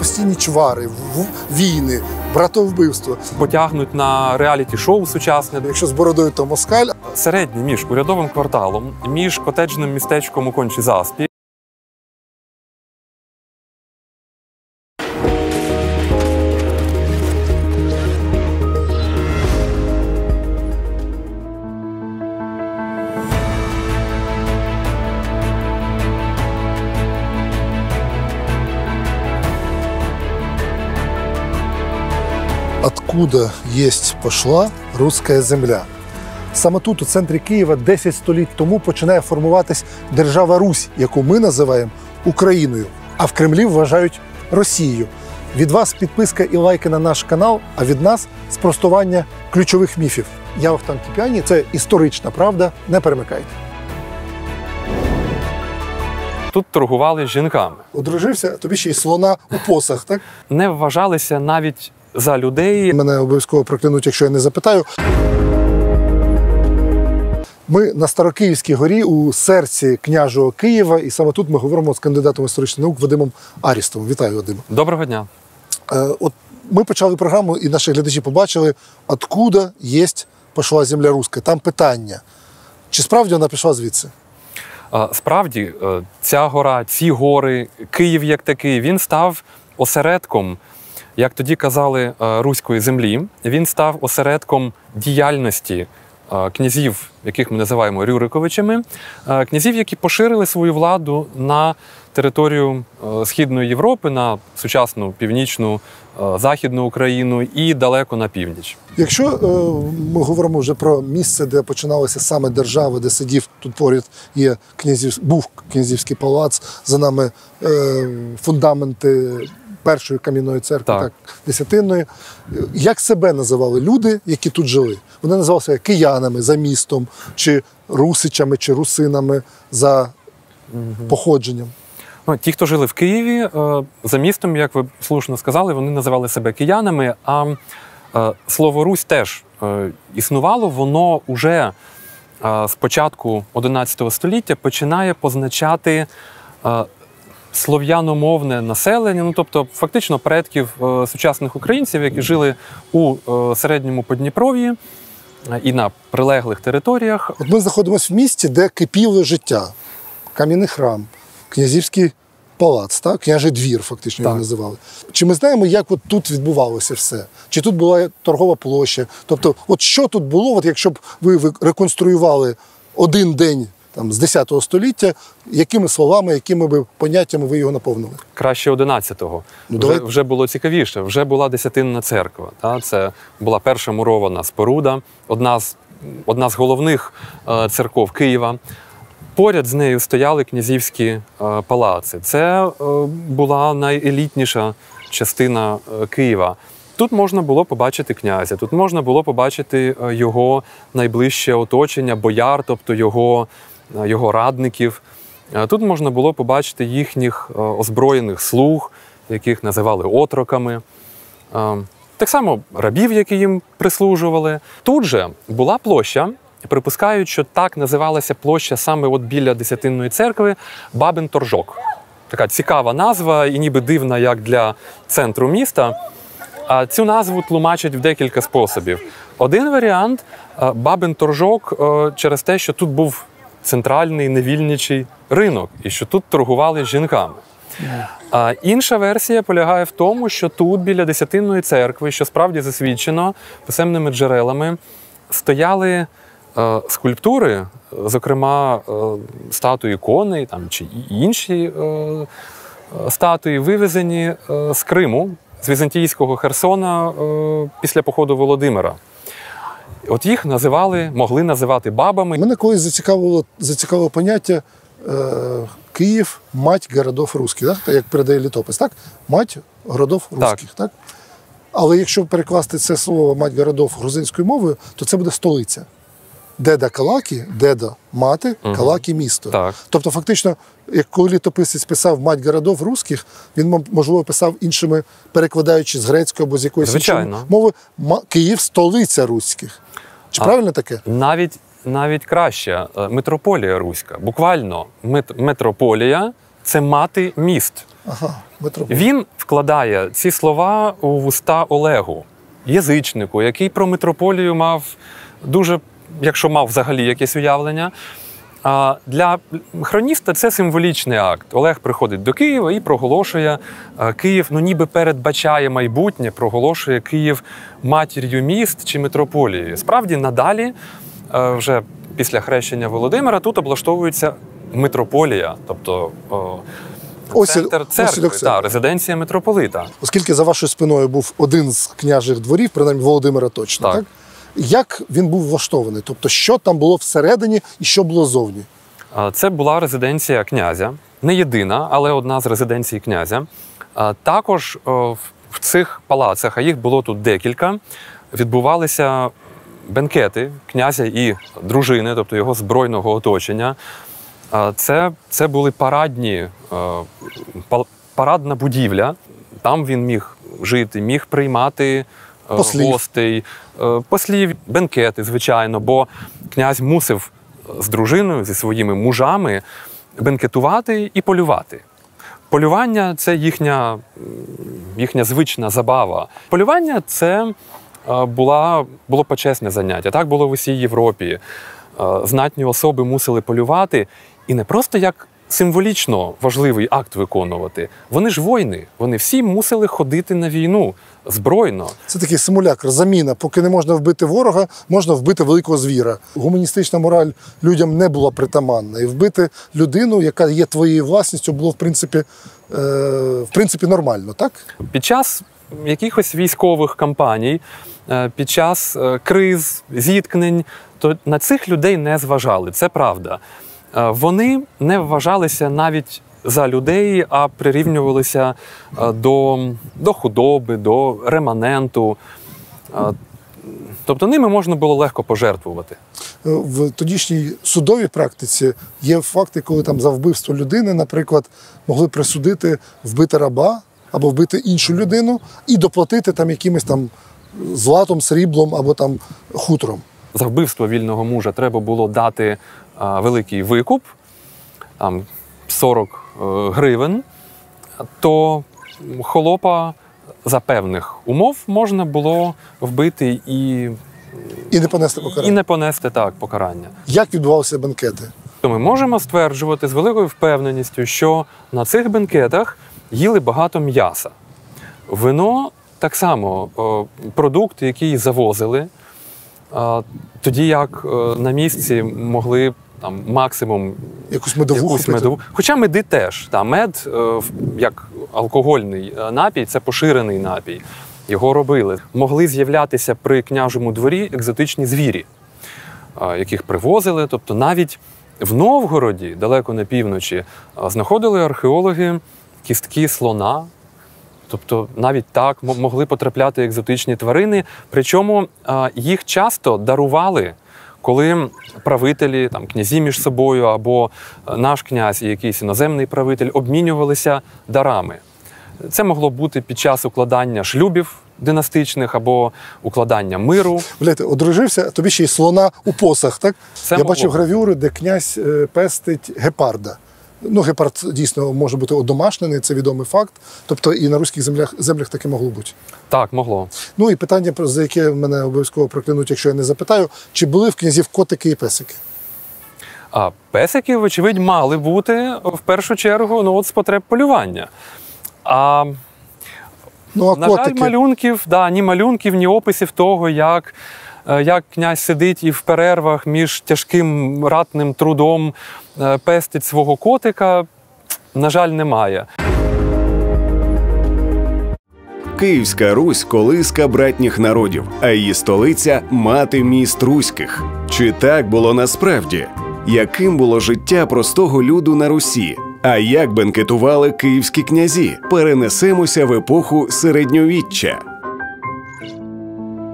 постійні чвари, війни, братовбивство. Потягнуть на реаліті-шоу сучасне. Якщо з бородою, то москаль. Середній між урядовим кварталом, між котеджним містечком у кончі заспі. Откуда єсть пошла руська земля? Саме тут, у центрі Києва, 10 століть тому починає формуватись держава Русь, яку ми називаємо Україною, а в Кремлі вважають Росією. Від вас підписка і лайки на наш канал, а від нас спростування ключових міфів. Я Охтан Кіпіані, це історична правда. Не перемикайте. Тут торгували жінками. Одружився, тобі ще й слона у посах, так? Не вважалися навіть за людей. Мене обов'язково проклянуть, якщо я не запитаю. Ми на Старокиївській горі у серці княжого Києва, і саме тут ми говоримо з кандидатом історичних наук Вадимом Арістовим. Вітаю, Вадима. Доброго дня. Е, от ми почали програму, і наші глядачі побачили, откуда є пішла земля руська. Там питання. Чи справді вона пішла звідси? Справді, е, ця гора, ці гори, Київ як такий, він став осередком, як тоді казали, е, руської землі. Він став осередком діяльності е, князів, яких ми називаємо Рюриковичами, е, князів, які поширили свою владу на територію Східної Європи, на сучасну північну західну Україну і далеко на північ. Якщо е, ми говоримо вже про місце, де починалися саме держави, де сидів тут поряд є князів, був князівський палац, за нами е, фундаменти першої кам'яної церкви, так. Так. десятинної. Як себе називали люди, які тут жили? Вони називали себе киянами за містом, чи русичами, чи русинами за походженням. Ну, ті, хто жили в Києві, е, за містом, як ви слушно сказали, вони називали себе киянами. А е, слово Русь теж е, існувало, воно уже з початку XI століття починає позначати слов'яномовне населення, ну тобто фактично предків сучасних українців, які жили у середньому Подніпров'ї і на прилеглих територіях. От ми знаходимося в місті, де кипіло життя. Кам'яний храм, князівський палац, так? княжий двір, фактично його називали. Чи ми знаємо, як от тут відбувалося все? Чи тут була торгова площа? Тобто, от що тут було, от якщо б ви реконструювали один день там, з 10 століття, якими словами, якими би поняттями ви його наповнили? краще 11-го. Ну, вже, давай. вже було цікавіше. Вже була десятинна церква. Та? Це була перша мурована споруда, одна з, одна з головних е, церков Києва. Поряд з нею стояли князівські е, палаци. Це е, була найелітніша частина е, Києва. Тут можна було побачити князя, тут можна було побачити його найближче оточення, бояр, тобто його, його радників. Тут можна було побачити їхніх озброєних слуг, яких називали отроками. Е, Так само рабів, які їм прислужували. Тут же була площа. Припускають, що так називалася площа саме от біля Десятинної церкви Бабин Торжок. Така цікава назва і ніби дивна, як для центру міста. А цю назву тлумачать в декілька способів. Один варіант е, Бабин Торжок е, через те, що тут був центральний невільничий ринок, і що тут торгували жінками. А інша версія полягає в тому, що тут, біля Десятинної церкви, що справді засвідчено писемними джерелами, стояли скульптури, зокрема е, статуї коней там, чи інші е, е, статуї, вивезені е, з Криму, з візантійського Херсона е, після походу Володимира. От їх називали, могли називати бабами. Мене колись зацікавило, зацікавило поняття е, Київ, мать городов русських, так? Як передає літопис, так? Мать городов русських, так. Але якщо перекласти це слово мать городов грузинською мовою, то це буде столиця. Деда Калакі, деда мати, Калакі місто. Так. Тобто, фактично, як коли літописець писав мать городов русських, він, можливо, писав іншими, перекладаючи з грецької або з якоїсь Звичайно. іншої мови, Київ столиця руських. Чи А- правильно таке? Навіть навіть краще е, митрополія руська. Буквально метрополія це мати міст. Ага, митрополит. Він вкладає ці слова у вуста Олегу, язичнику, який про митрополію мав дуже, якщо мав взагалі якесь уявлення. А для хроніста це символічний акт. Олег приходить до Києва і проголошує Київ, ну ніби передбачає майбутнє, проголошує Київ матір'ю міст чи митрополією. Справді, надалі, вже після хрещення Володимира, тут облаштовується митрополія, тобто центр церкви, церкви. та, резиденція митрополита. Оскільки за вашою спиною був один з княжих дворів, принаймні Володимира точно, так? Так. Як він був влаштований? Тобто, що там було всередині і що було зовні? Це була резиденція князя, не єдина, але одна з резиденцій князя. Також в- цих палацах, а їх було тут декілька, відбувалися бенкети князя і дружини, тобто його збройного оточення. Це, це були парадні, парадна будівля. Там він міг жити, міг приймати Послів. гостей, е, послів, бенкети, звичайно, бо князь мусив з дружиною, зі своїми мужами бенкетувати і полювати. Полювання це їхня, їхня звична забава. Полювання це е, була, було почесне заняття. Так було в усій Європі. Е, Знатні особи мусили полювати і не просто як символічно важливий акт виконувати. Вони ж воїни, вони всі мусили ходити на війну збройно. Це такий симулякр, заміна. Поки не можна вбити ворога, можна вбити великого звіра. Гуманістична мораль людям не була притаманна. І вбити людину, яка є твоєю власністю, було в принципі, е, в принципі нормально, так? Під час якихось військових кампаній, е, під час е, криз, зіткнень, то на цих людей не зважали. Це правда. Е, Вони не вважалися навіть за людей, а прирівнювалися е, до, до худоби, до реманенту. Е, Тобто ними можна було легко пожертвувати. В тодішній судовій практиці є факти, коли там за вбивство людини, наприклад, могли присудити вбити раба або вбити іншу людину і доплатити там якимось там златом, сріблом або там хутром. за вбивство вільного мужа треба було дати великий викуп, там 40 е, гривень, то холопа за певних умов можна було вбити і, І не понести покарання. і не понести так покарання. Як відбувалися бенкети? То ми можемо стверджувати з великою впевненістю, що на цих бенкетах їли багато м'яса. Вино так само о, продукт, який завозили, тоді як е, на місці могли там максимум Якусь медову якусь медову. Хоча меди теж. Та, мед, е, як алкогольний е, напій, це поширений напій. Його робили. Могли з'являтися при княжому дворі екзотичні звірі, е, яких привозили. Тобто навіть в Новгороді, далеко на півночі, знаходили археологи кістки слона. Тобто навіть так могли потрапляти екзотичні тварини. Причому їх часто дарували, коли правителі, там, князі між собою, або е, наш князь і якийсь іноземний правитель обмінювалися дарами. Це могло бути під час укладання шлюбів династичних або укладання миру. Блядь, одружився, тобі ще й слона у посах, так? Це Я могло бачив гравюри, де князь е, пестить гепарда. Ну, гепард дійсно може бути одомашнений, це відомий факт. Тобто і на руських землях, землях таке могло бути. Так, могло. Ну і питання, за яке мене обов'язково проклянуть, якщо я не запитаю, чи були в князів котики і песики? А песики, вочевидь, мали бути в першу чергу ну, от з потреб полювання. А Ну, а На жаль, малюнків, да, ні малюнків, ні описів того, як, як князь сидить і в перервах між тяжким ратним трудом е, пестить свого котика. На жаль, немає. Київська Русь колиска братніх народів, а її столиця мати міст руських. Чи так було насправді? Яким було життя простого люду на Русі? А як бенкетували київські князі? Перенесемося в епоху середньовіччя.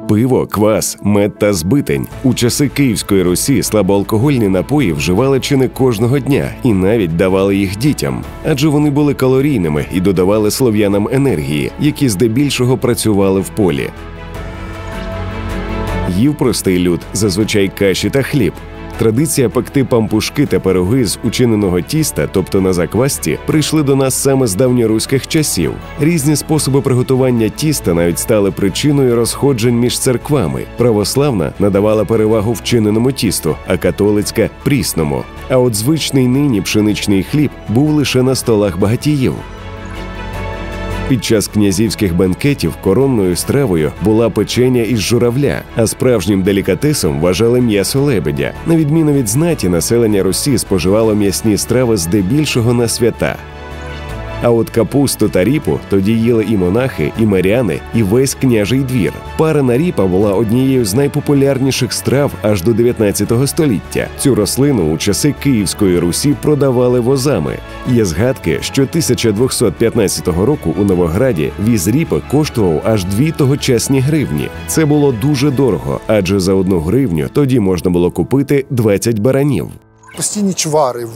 Пиво, квас, мед та збитень у часи Київської Русі слабоалкогольні напої вживали чи не кожного дня і навіть давали їх дітям, адже вони були калорійними і додавали слов'янам енергії, які здебільшого працювали в полі. Їв простий люд зазвичай каші та хліб. Традиція пекти пампушки та пироги з учиненого тіста, тобто на заквасті, прийшли до нас саме з давньоруських часів. Різні способи приготування тіста навіть стали причиною розходжень між церквами. Православна надавала перевагу вчиненому тісту, а католицька прісному. А от звичний нині пшеничний хліб був лише на столах багатіїв. Під час князівських бенкетів коронною стравою була печення із журавля, а справжнім делікатесом вважали м'ясо лебедя. На відміну від знаті, населення Русі споживало м'ясні страви здебільшого на свята. А от капусту та ріпу тоді їли і монахи, і миряни, і весь княжий двір. Парена ріпа була однією з найпопулярніших страв аж до 19 століття. Цю рослину у часи Київської Русі продавали возами. Є згадки, що 1215 року у Новограді віз ріпи коштував аж дві тогочасні гривні. Це було дуже дорого, адже за одну гривню тоді можна було купити 20 баранів. Постійні чвари,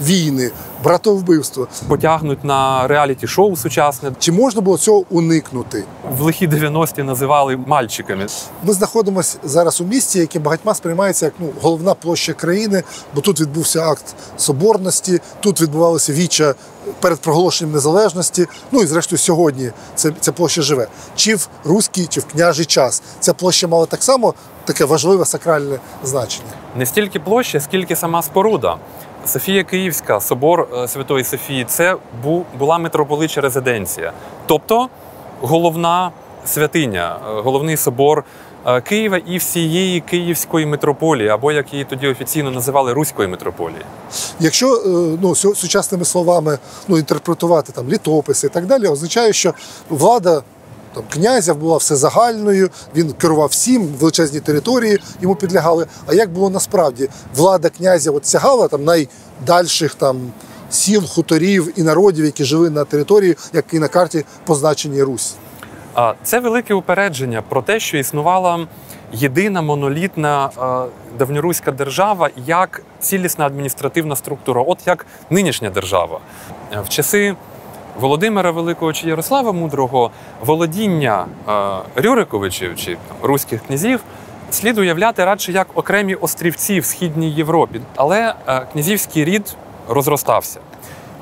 війни, братовбивство. Потягнуть на реаліті-шоу сучасне. Чи можна було цього уникнути? В лихі 90-ті називали мальчиками. Ми знаходимося зараз у місті, яке багатьма сприймається як ну, головна площа країни, бо тут відбувся акт соборності, тут відбувалося віча перед проголошенням незалежності. Ну і зрештою сьогодні це, ця площа живе. Чи в руський, чи в княжий час ця площа мала так само таке важливе сакральне значення. Не стільки площа, скільки сама споруда. Софія Київська, собор е, Святої Софії, це була митрополича резиденція, тобто головна святиня, е, головний собор е, Києва і всієї Київської митрополії, або як її тоді офіційно називали Руської митрополії. Якщо ну, сучасними словами ну, інтерпретувати там літописи і так далі, означає, що влада там, князя була всезагальною, він керував всім, величезні території йому підлягали. А як було насправді? Влада князя от сягала там найдальших там сіл, хуторів і народів, які жили на території, як і на карті позначені Русь. А Це велике упередження про те, що існувала єдина монолітна давньоруська держава як цілісна адміністративна структура, от як нинішня держава. Е, В часи Володимира Великого чи Ярослава Мудрого володіння е, Рюриковичів чи там, руських князів слід уявляти радше як окремі острівці в східній Європі, але е, князівський рід розростався.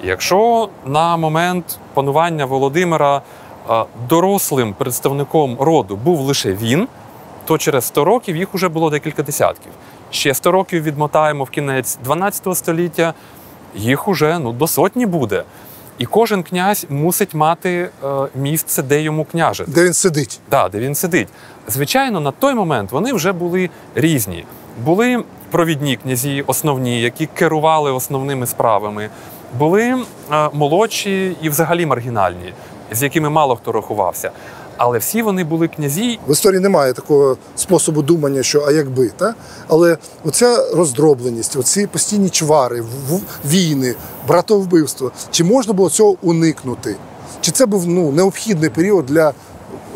Якщо на момент панування Володимира е, дорослим представником роду був лише він, то через 100 років їх уже було декілька десятків. Ще 100 років відмотаємо в кінець 12 століття, їх уже ну, до сотні буде. І кожен князь мусить мати е, місце, де йому княжити. Де він сидить? Да, де він сидить. Звичайно, на той момент вони вже були різні. Були провідні князі, основні, які керували основними справами. Були е, молодші і взагалі маргінальні, з якими мало хто рахувався. Але всі вони були князі, В історії немає такого способу думання, що а якби, та? але оця роздробленість, оці постійні чвари, війни, братовбивство, чи можна було цього уникнути? Чи це був ну, необхідний період для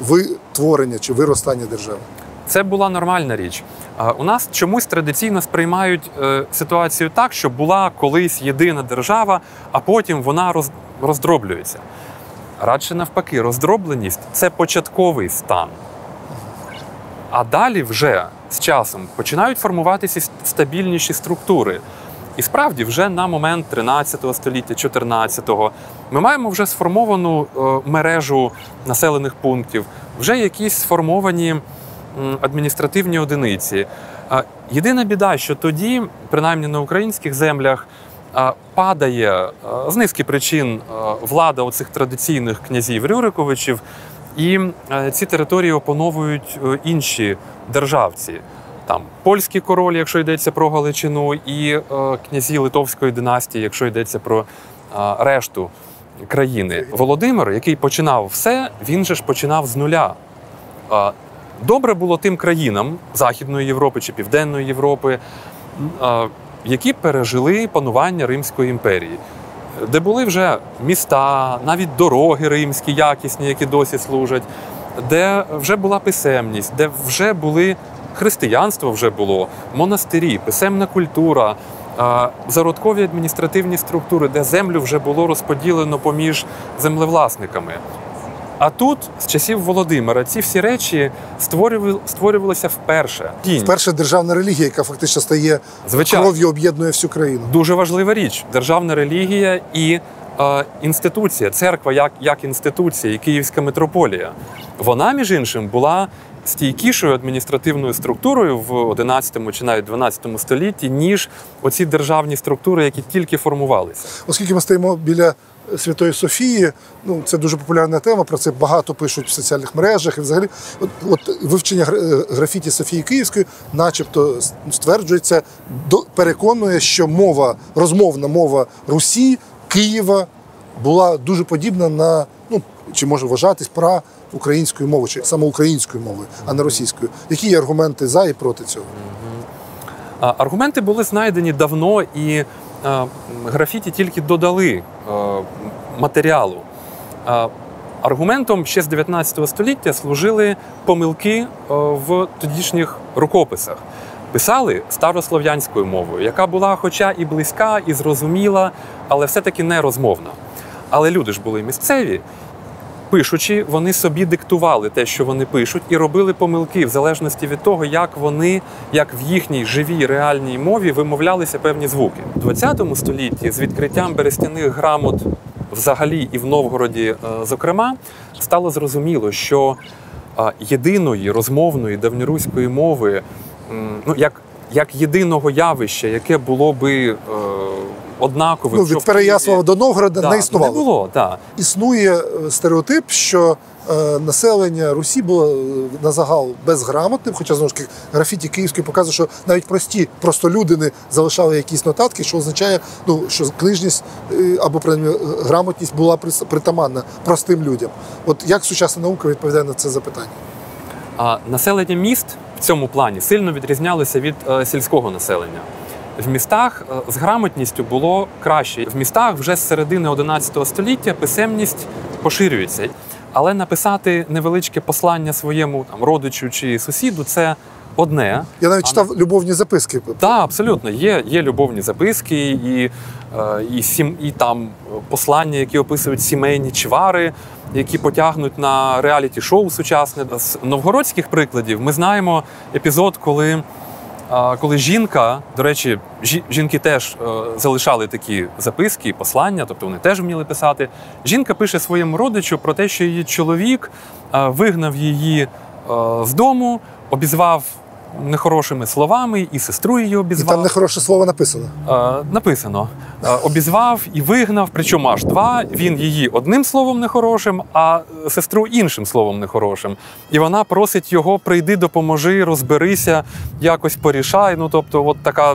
витворення чи виростання держави? Це була нормальна річ. У нас чомусь традиційно сприймають е, ситуацію так, що була колись єдина держава, а потім вона роз, роздроблюється. Радше навпаки, роздробленість це початковий стан. А далі вже з часом починають формуватися стабільніші структури. І справді, вже на момент 13 століття, 14-го ми маємо вже сформовану е, мережу населених пунктів, вже якісь сформовані адміністративні одиниці. А Єдина біда, що тоді, принаймні на українських землях, падає е, з низки причин е, влада оцих традиційних князів Рюриковичів, і е, ці території опановують е, інші державці. Там польський король, якщо йдеться про Галичину, і е, князі Литовської династії, якщо йдеться про е, решту країни. Володимир, який починав все, він же ж починав з нуля. Е, Добре було тим країнам Західної Європи чи Південної Європи, е, які пережили панування Римської імперії, де були вже міста, навіть дороги римські, якісні, які досі служать, де вже була писемність, де вже були християнство вже було, монастирі, писемна культура, е, зародкові адміністративні структури, де землю вже було розподілено поміж землевласниками. А тут, з часів Володимира, ці всі речі створювали, створювалися вперше. Тінь. Перша державна релігія, яка фактично стає Звичайно. кров'ю, об'єднує всю країну. Дуже важлива річ державна релігія і е, інституція, церква як, як інституція, і Київська митрополія. Вона, між іншим, була стійкішою адміністративною структурою в 11 чи навіть 12 столітті, ніж оці державні структури, які тільки формувалися. Оскільки ми стоїмо біля Святої Софії, ну це дуже популярна тема. Про це багато пишуть в соціальних мережах. І взагалі, от, от вивчення графіті Софії Київської, начебто, стверджується, переконує, що мова, розмовна мова Русі, Києва була дуже подібна на ну чи може вважатись пра українською мовою, чи саме українською мовою, а не російською. Які є аргументи за і проти цього? Аргументи були знайдені давно, і графіті тільки додали матеріалу. Е, Аргументом ще з 19 століття служили помилки е, в тодішніх рукописах. Писали старослов'янською мовою, яка була, хоча і близька, і зрозуміла, але все-таки не розмовна. Але люди ж були місцеві, пишучи, вони собі диктували те, що вони пишуть, і робили помилки в залежності від того, як вони, як в їхній живій реальній мові вимовлялися певні звуки. У 20 столітті з відкриттям берестяних грамот взагалі і в Новгороді, е, зокрема, стало зрозуміло, що е, єдиної розмовної давньоруської мови, ну як, як єдиного явища, яке було би е, однаковим, Ну від Переяслава до Новгорода Да, не існувало. Не було, да. Існує стереотип, що населення Русі було е, на загал безграмотним, хоча знову ж таки графіті київської показує, що навіть прості простолюдини залишали якісь нотатки, що означає, ну що книжність е, або принаймні е, грамотність була притаманна простим людям. От як сучасна наука відповідає на це запитання? А населення міст в цьому плані сильно відрізнялося від е, сільського населення. В містах е, з грамотністю було краще. В містах вже з середини 11 століття писемність поширюється. Але написати невеличке послання своєму там, родичу чи сусіду це одне. Я навіть А читав любовні записки. Так, абсолютно. Є, є любовні записки, і, е, і, сім, і там послання, які описують сімейні чвари, які потягнуть на реаліті-шоу сучасне. З новгородських прикладів ми знаємо епізод, коли, коли жінка, до речі, жінки теж е, залишали такі записки, послання, тобто вони теж вміли писати. Жінка пише своєму родичу про те, що її чоловік е, вигнав її е, з дому, обізвав нехорошими словами, і сестру її І обізвав. там нехороше слово написано. Е, написано. Е, обізвав і вигнав, причому аж два. Він її одним словом нехорошим, а сестру іншим словом нехорошим. І вона просить його: прийди, допоможи, розберися, якось порішай. Ну, тобто, от така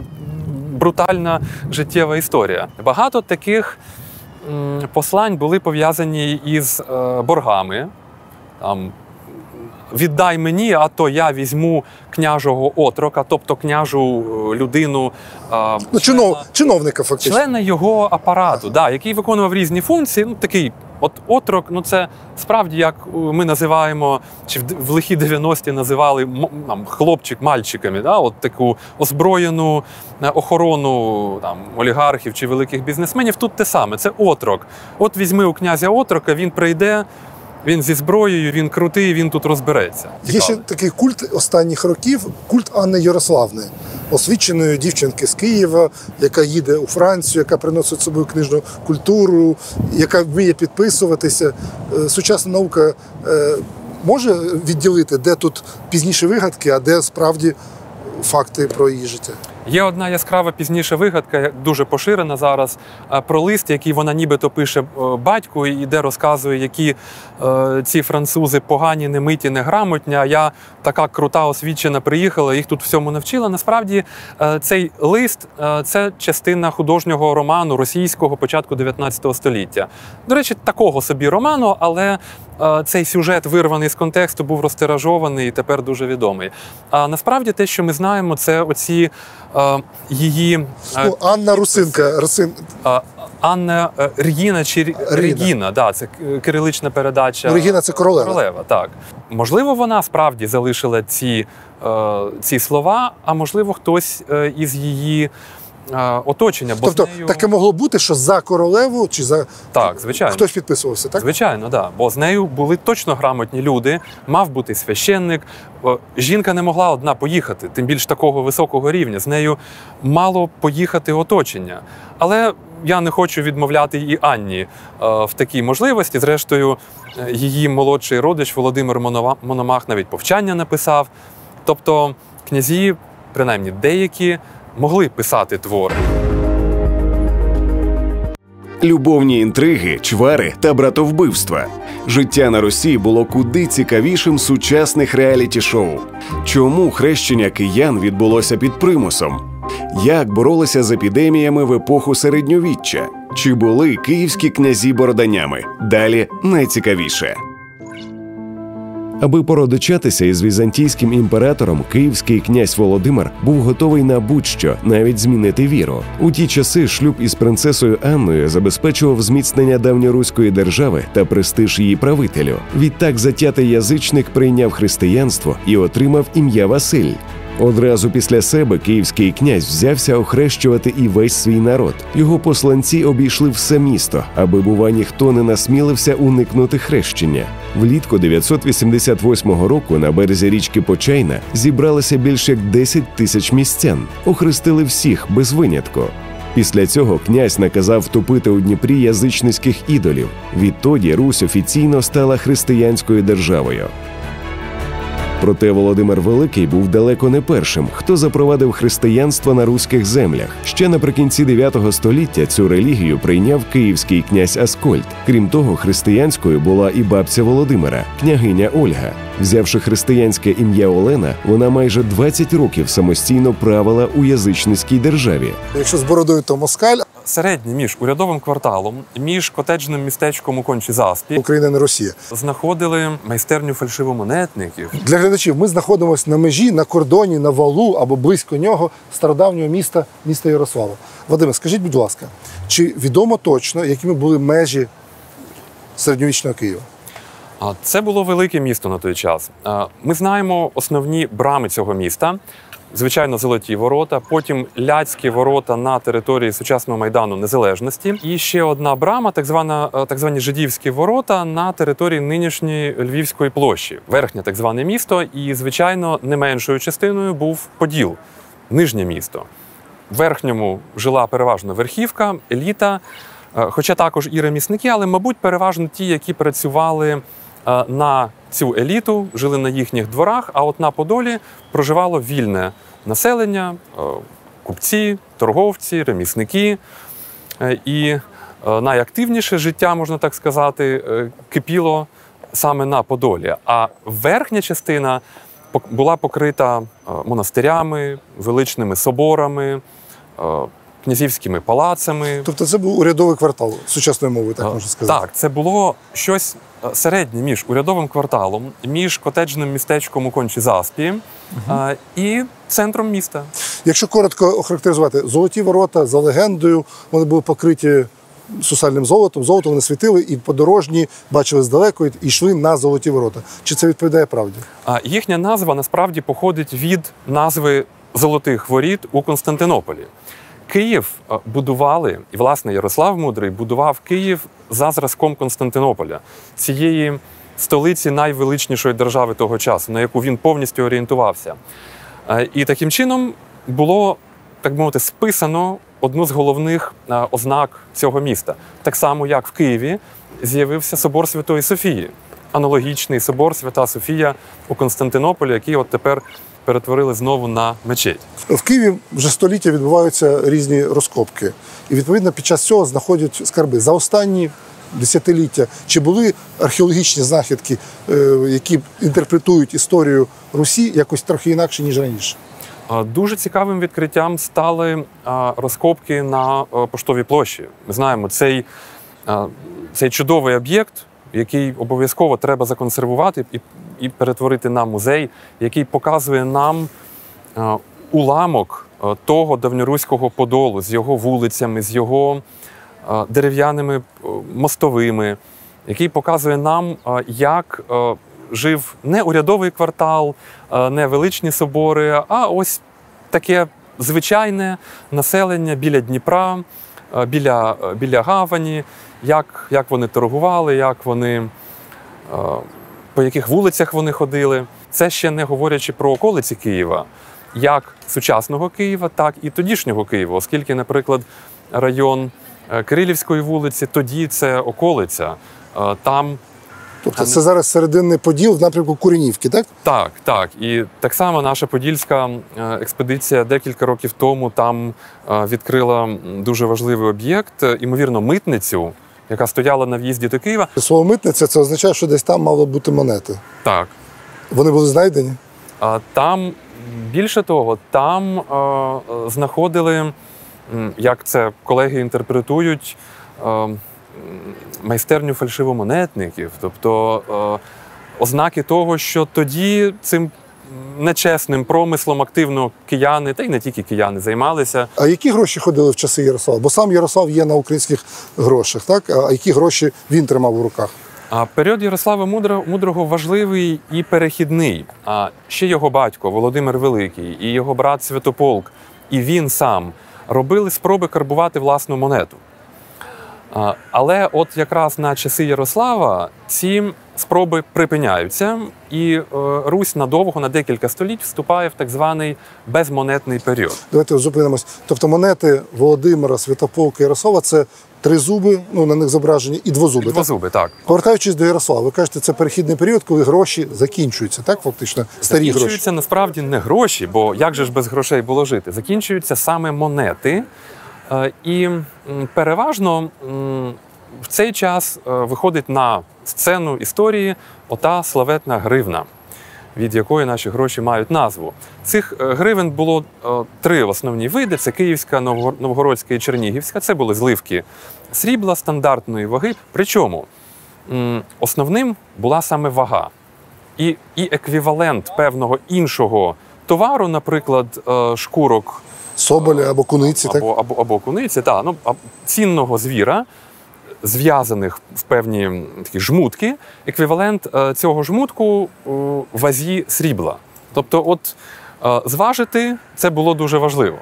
брутальна життєва історія. Багато таких послань були пов'язані із е, боргами. Там, Віддай мені, а то я візьму княжого отрока, тобто княжу е, людину. е, Ну, чинов, чиновника фактично. члена його апарату, да, який виконував різні функції. Ну такий от отрок, ну це справді як е, ми називаємо, чи в, лихі 90-ті називали там, хлопчик мальчиками, да, от таку озброєну охорону там, олігархів чи великих бізнесменів. Тут те саме, це отрок. От візьми у князя отрока, він прийде. Він зі зброєю, він крутий, він тут розбереться. Є ще такий культ останніх років культ Анни Ярославни, освіченої дівчинки з Києва, яка їде у Францію, яка приносить з собою книжну культуру, яка вміє підписуватися. Е, Сучасна наука е, може відділити, де тут пізніше вигадки, а де справді факти про її життя. Є одна яскрава пізніша вигадка, дуже поширена зараз, е, про лист, який вона нібито пише е, батьку, і де розказує, які е, ці французи погані, немиті, неграмотні. А я така крута, освічена, приїхала, їх тут всьому навчила. Насправді е, цей лист е, це частина художнього роману російського початку 19 століття. До речі, такого собі роману, але цей сюжет, вирваний з контексту, був розтиражований і тепер дуже відомий. А насправді те, що ми знаємо, це оці е, її Ну, Анна Русинка, Русин, Анна е, чи Рі- Ріна. Регіна, да, це кирилична передача. Регіна це королева. Королева, так. Можливо, вона справді залишила ці, е, ці слова, а можливо, хтось е, із її оточення, бо Тобто з нею таке могло бути, що за королеву чи за так, звичайно. хтось підписувався, так? Звичайно, да. Бо з нею були точно грамотні люди, мав бути священник. Жінка не могла одна поїхати, тим більш такого високого рівня. З нею мало поїхати оточення. Але я не хочу відмовляти і Анні е, в такій можливості. Зрештою, е, її молодший родич Володимир Мономах навіть повчання написав. Тобто, князі, принаймні деякі, могли писати твори. Любовні інтриги, чвари та братовбивства. Життя на Росії було куди цікавішим сучасних реаліті-шоу. Чому хрещення киян відбулося під примусом? Як боролися з епідеміями в епоху середньовіччя? Чи були київські князі бороданями? Далі найцікавіше. Аби породичатися із візантійським імператором, київський князь Володимир був готовий на будь-що, навіть змінити віру. У ті часи шлюб із принцесою Анною забезпечував зміцнення давньоруської держави та престиж її правителю. Відтак затятий язичник прийняв християнство і отримав ім'я Василь. Одразу після себе київський князь взявся охрещувати і весь свій народ. Його посланці обійшли все місто, аби бува ніхто не насмілився уникнути хрещення. Влітку 988 року на березі річки Почайна зібралося більш як 10 тисяч містян. Охрестили всіх без винятку. Після цього князь наказав втопити у Дніпрі язичницьких ідолів. Відтоді Русь офіційно стала християнською державою. Проте Володимир Великий був далеко не першим, хто запровадив християнство на руських землях. Ще наприкінці 9 століття цю релігію прийняв київський князь Аскольд. Крім того, християнською була і бабця Володимира, княгиня Ольга. Взявши християнське ім'я Олена, вона майже 20 років самостійно правила у язичницькій державі. Якщо з бородою, то москаль, Середній між урядовим кварталом, між котеджним містечком у кончі заспі Україна не Росія. знаходили майстерню фальшивомонетників. Для глядачів ми знаходимося на межі, на кордоні, на валу або близько нього стародавнього міста, міста Ярослава. Вадиме, скажіть, будь ласка, чи відомо точно, якими були межі середньовічного Києва? А Це було велике місто на той час. Ми знаємо основні брами цього міста. Звичайно, золоті ворота, потім ляцькі ворота на території сучасного майдану незалежності. І ще одна брама, так звана е, так звані жидівські ворота на території нинішньої Львівської площі, верхнє так зване місто. І, звичайно, не меншою частиною був Поділ, нижнє місто. В верхньому жила переважно верхівка, еліта, е, хоча також і ремісники, але, мабуть, переважно ті, які працювали на цю еліту, жили на їхніх дворах, а от на Подолі проживало вільне населення, е, купці, торговці, ремісники. Е, І е, найактивніше життя, можна так сказати, е, кипіло саме на Подолі. А верхня частина була покрита е, монастирями, величними соборами, е, князівськими палацами. Тобто це був урядовий квартал сучасною мовою, так можна сказати. Так, це було щось е, середнє між урядовим кварталом, між котеджним містечком у кончі заспі е, і центром міста. Якщо коротко охарактеризувати, золоті ворота за легендою, вони були покриті сусальним золотом. Золото вони світили, і подорожні бачили здалеку і йшли на золоті ворота. Чи це відповідає правді? А їхня назва насправді походить від назви Золотих воріт у Константинополі. Київ е, будували, і власне Ярослав Мудрий будував Київ за зразком Константинополя, цієї столиці найвеличнішої держави того часу, на яку він повністю орієнтувався. Е, І таким чином було, так мовити, списано одну з головних е, ознак цього міста. Так само, як в Києві з'явився собор Святої Софії, аналогічний собор Свята Софія у Константинополі, який от тепер перетворили знову на мечеть. В Києві вже століття відбуваються різні розкопки, і відповідно під час цього знаходять скарби за останні. Десятиліття чи були археологічні знахідки, е, які інтерпретують історію Русі якось трохи інакше ніж раніше? Дуже цікавим відкриттям стали розкопки на е, поштовій площі. Ми знаємо, цей, цей чудовий об'єкт, який обов'язково треба законсервувати і, і перетворити на музей, який показує нам е, уламок е, того давньоруського подолу з його вулицями, з його е, дерев'яними мостовими, який показує нам, як жив не урядовий квартал, не величні собори, а ось таке звичайне населення біля Дніпра, біля, е, біля гавані, як, як вони торгували, як вони, е, по яких вулицях вони ходили. Це ще не говорячи про околиці Києва, як сучасного Києва, так і тодішнього Києва, оскільки, наприклад, район е, Кирилівської вулиці, тоді це околиця. Е, Там Тобто це зараз серединний поділ в напрямку Куренівки, так? Так, так. І так само наша подільська е, експедиція декілька років тому там е, відкрила дуже важливий об'єкт, е, ймовірно, митницю, яка стояла на в'їзді до Києва. Слово митниця це означає, що десь там мало бути монети. Так. Вони були знайдені. А там більше того, там е, е, знаходили, як це колеги інтерпретують, е, майстерню фальшивомонетників, тобто е, ознаки того, що тоді цим нечесним промислом активно кияни, та й не тільки кияни, займалися. А які гроші ходили в часи Ярослава? Бо сам Ярослав є на українських грошах, так? А які гроші він тримав у руках? А період Ярослава Мудрого важливий і перехідний. А ще його батько Володимир Великий і його брат Святополк, і він сам робили спроби карбувати власну монету. Але от якраз на часи Ярослава ці спроби припиняються, і е, Русь надовго на декілька століть вступає в так званий безмонетний період. Давайте зупинимось. Тобто монети Володимира, Святополка, Ярослава це три зуби, ну на них зображені, і двозуби. Так? Двозуби, так. Повертаючись до Ярослава, ви кажете, це перехідний період, коли гроші закінчуються, так? Фактично, старі гроші. Закінчуються насправді не гроші, бо як же ж без грошей було жити? Закінчуються саме монети. Е, І переважно в цей час е, виходить на сцену історії ота славетна гривна, від якої наші гроші мають назву. Цих е, гривен було три основні види: це Київська, Новгор- Новгородська і Чернігівська. Це були зливки срібла стандартної ваги. Причому основним була саме вага і, і еквівалент певного іншого товару, наприклад, шкурок Соболі або куниці, так? або, або, або куниці, та, ну, цінного звіра, зв'язаних в певні такі жмутки, еквівалент е, цього жмутку у вазі срібла. Тобто, от е, зважити це було дуже важливо.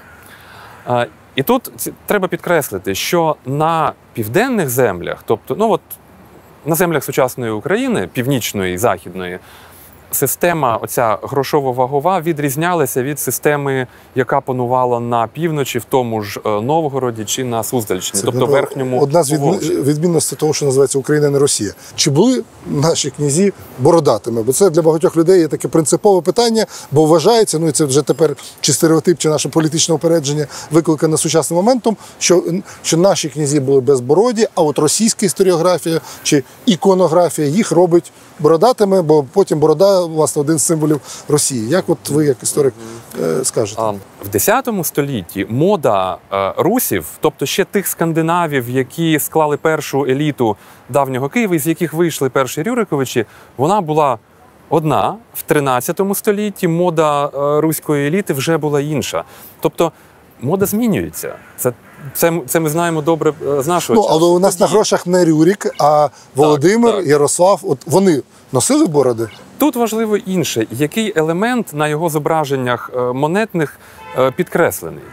Е, І тут треба підкреслити, що на південних землях, тобто, ну от на землях сучасної України, північної і західної, система, оця грошово-вагова, відрізнялася від системи, яка панувала на півночі, в тому ж е, Новгороді чи на Суздальщині, Це, тобто верхньому одна з відмі- відмінностей того, що називається Україна не Росія. Чи були наші князі бородатими? Бо це для багатьох людей є таке принципове питання, бо вважається, ну і це вже тепер чи стереотип, чи наше політичне упередження викликане сучасним моментом, що, що наші князі були безбороді, а от російська історіографія чи іконографія їх робить бородатими, бо потім борода, власне, один з символів Росії. Як от ви, як історик, е, скажете? В X столітті мода е, русів, тобто ще тих скандинавів, які склали першу еліту давнього Києва, з яких вийшли перші Рюриковичі, вона була одна. В 13 столітті мода е, руської еліти вже була інша. Тобто мода змінюється. Це, це, це ми знаємо добре з нашого Ну, але часу. у нас на грошах не Рюрік, а Володимир, так. Ярослав. От вони носили бороди. Тут важливо інше, який елемент на його зображеннях е, монетних е, підкреслений.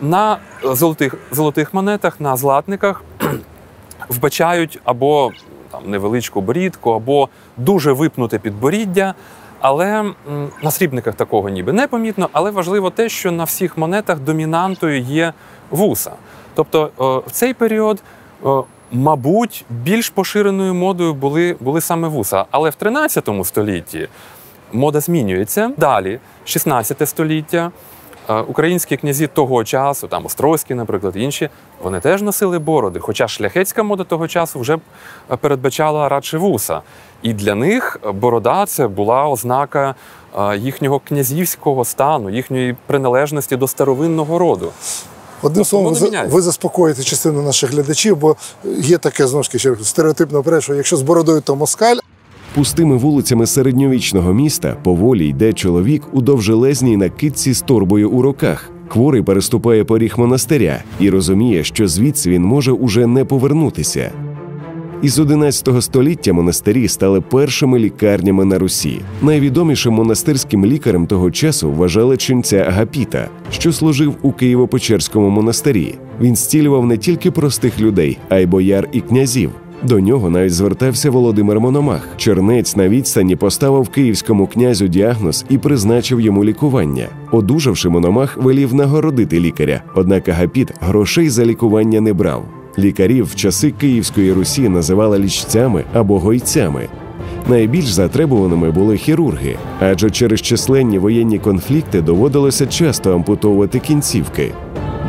На золотих, золотих монетах, на златниках вбачають або там, невеличку борідку, або дуже випнуте підборіддя. Але на срібниках такого ніби не помітно, але важливо те, що на всіх монетах домінантою є вуса. Тобто е, в цей період, е, мабуть, більш поширеною модою були, були саме вуса. Але в 13 столітті мода змінюється. Далі, 16 століття, е, українські князі того часу, там Острозькі, наприклад, інші, вони теж носили бороди. Хоча шляхетська мода того часу вже е, передбачала радше вуса. І для них борода це була ознака е, їхнього князівського стану, їхньої приналежності до старовинного роду. Одним словом, ви, за- ви заспокоїте частину наших глядачів, бо є таке знову ж таки стереотипне оперед, що якщо з бородою, то москаль. Пустими вулицями середньовічного міста поволі йде чоловік у довжелезній накидці з торбою у руках. Хворий переступає поріг монастиря і розуміє, що звідси він може уже не повернутися. Із 11 століття монастирі стали першими лікарнями на Русі. Найвідомішим монастирським лікарем того часу вважали ченця Агапіта, що служив у Києво-Печерському монастирі. Він зцілював не тільки простих людей, а й бояр і князів. До нього навіть звертався Володимир Мономах. Чернець на відстані поставив київському князю діагноз і призначив йому лікування. Одужавши, Мономах велів нагородити лікаря, однак Агапіт грошей за лікування не брав. Лікарів в часи Київської Русі називали лічцями або гойцями. Найбільш затребуваними були хірурги, адже через численні воєнні конфлікти доводилося часто ампутовувати кінцівки.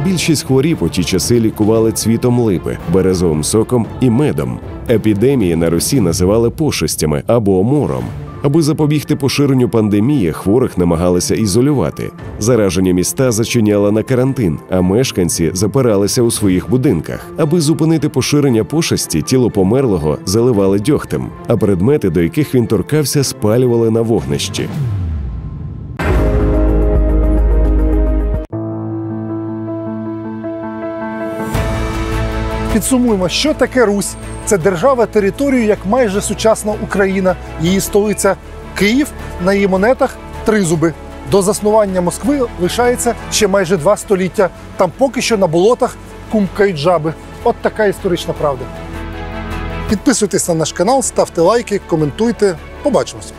Більшість хворіб у ті часи лікували цвітом липи, березовим соком і медом. Епідемії на Русі називали пошестями або мором. Аби запобігти поширенню пандемії, хворих намагалися ізолювати. Заражені міста зачиняли на карантин, а мешканці запиралися у своїх будинках. Аби зупинити поширення пошесті, тіло померлого заливали дьогтем, а предмети, до яких він торкався, спалювали на вогнищі. Підсумуємо, що таке Русь. Це держава територію, як майже сучасна Україна. Її столиця Київ. На її монетах тризуби. До заснування Москви лишається ще майже два століття. Там поки що на болотах кумкають жаби. От така історична правда. Підписуйтесь на наш канал, ставте лайки, коментуйте. Побачимось.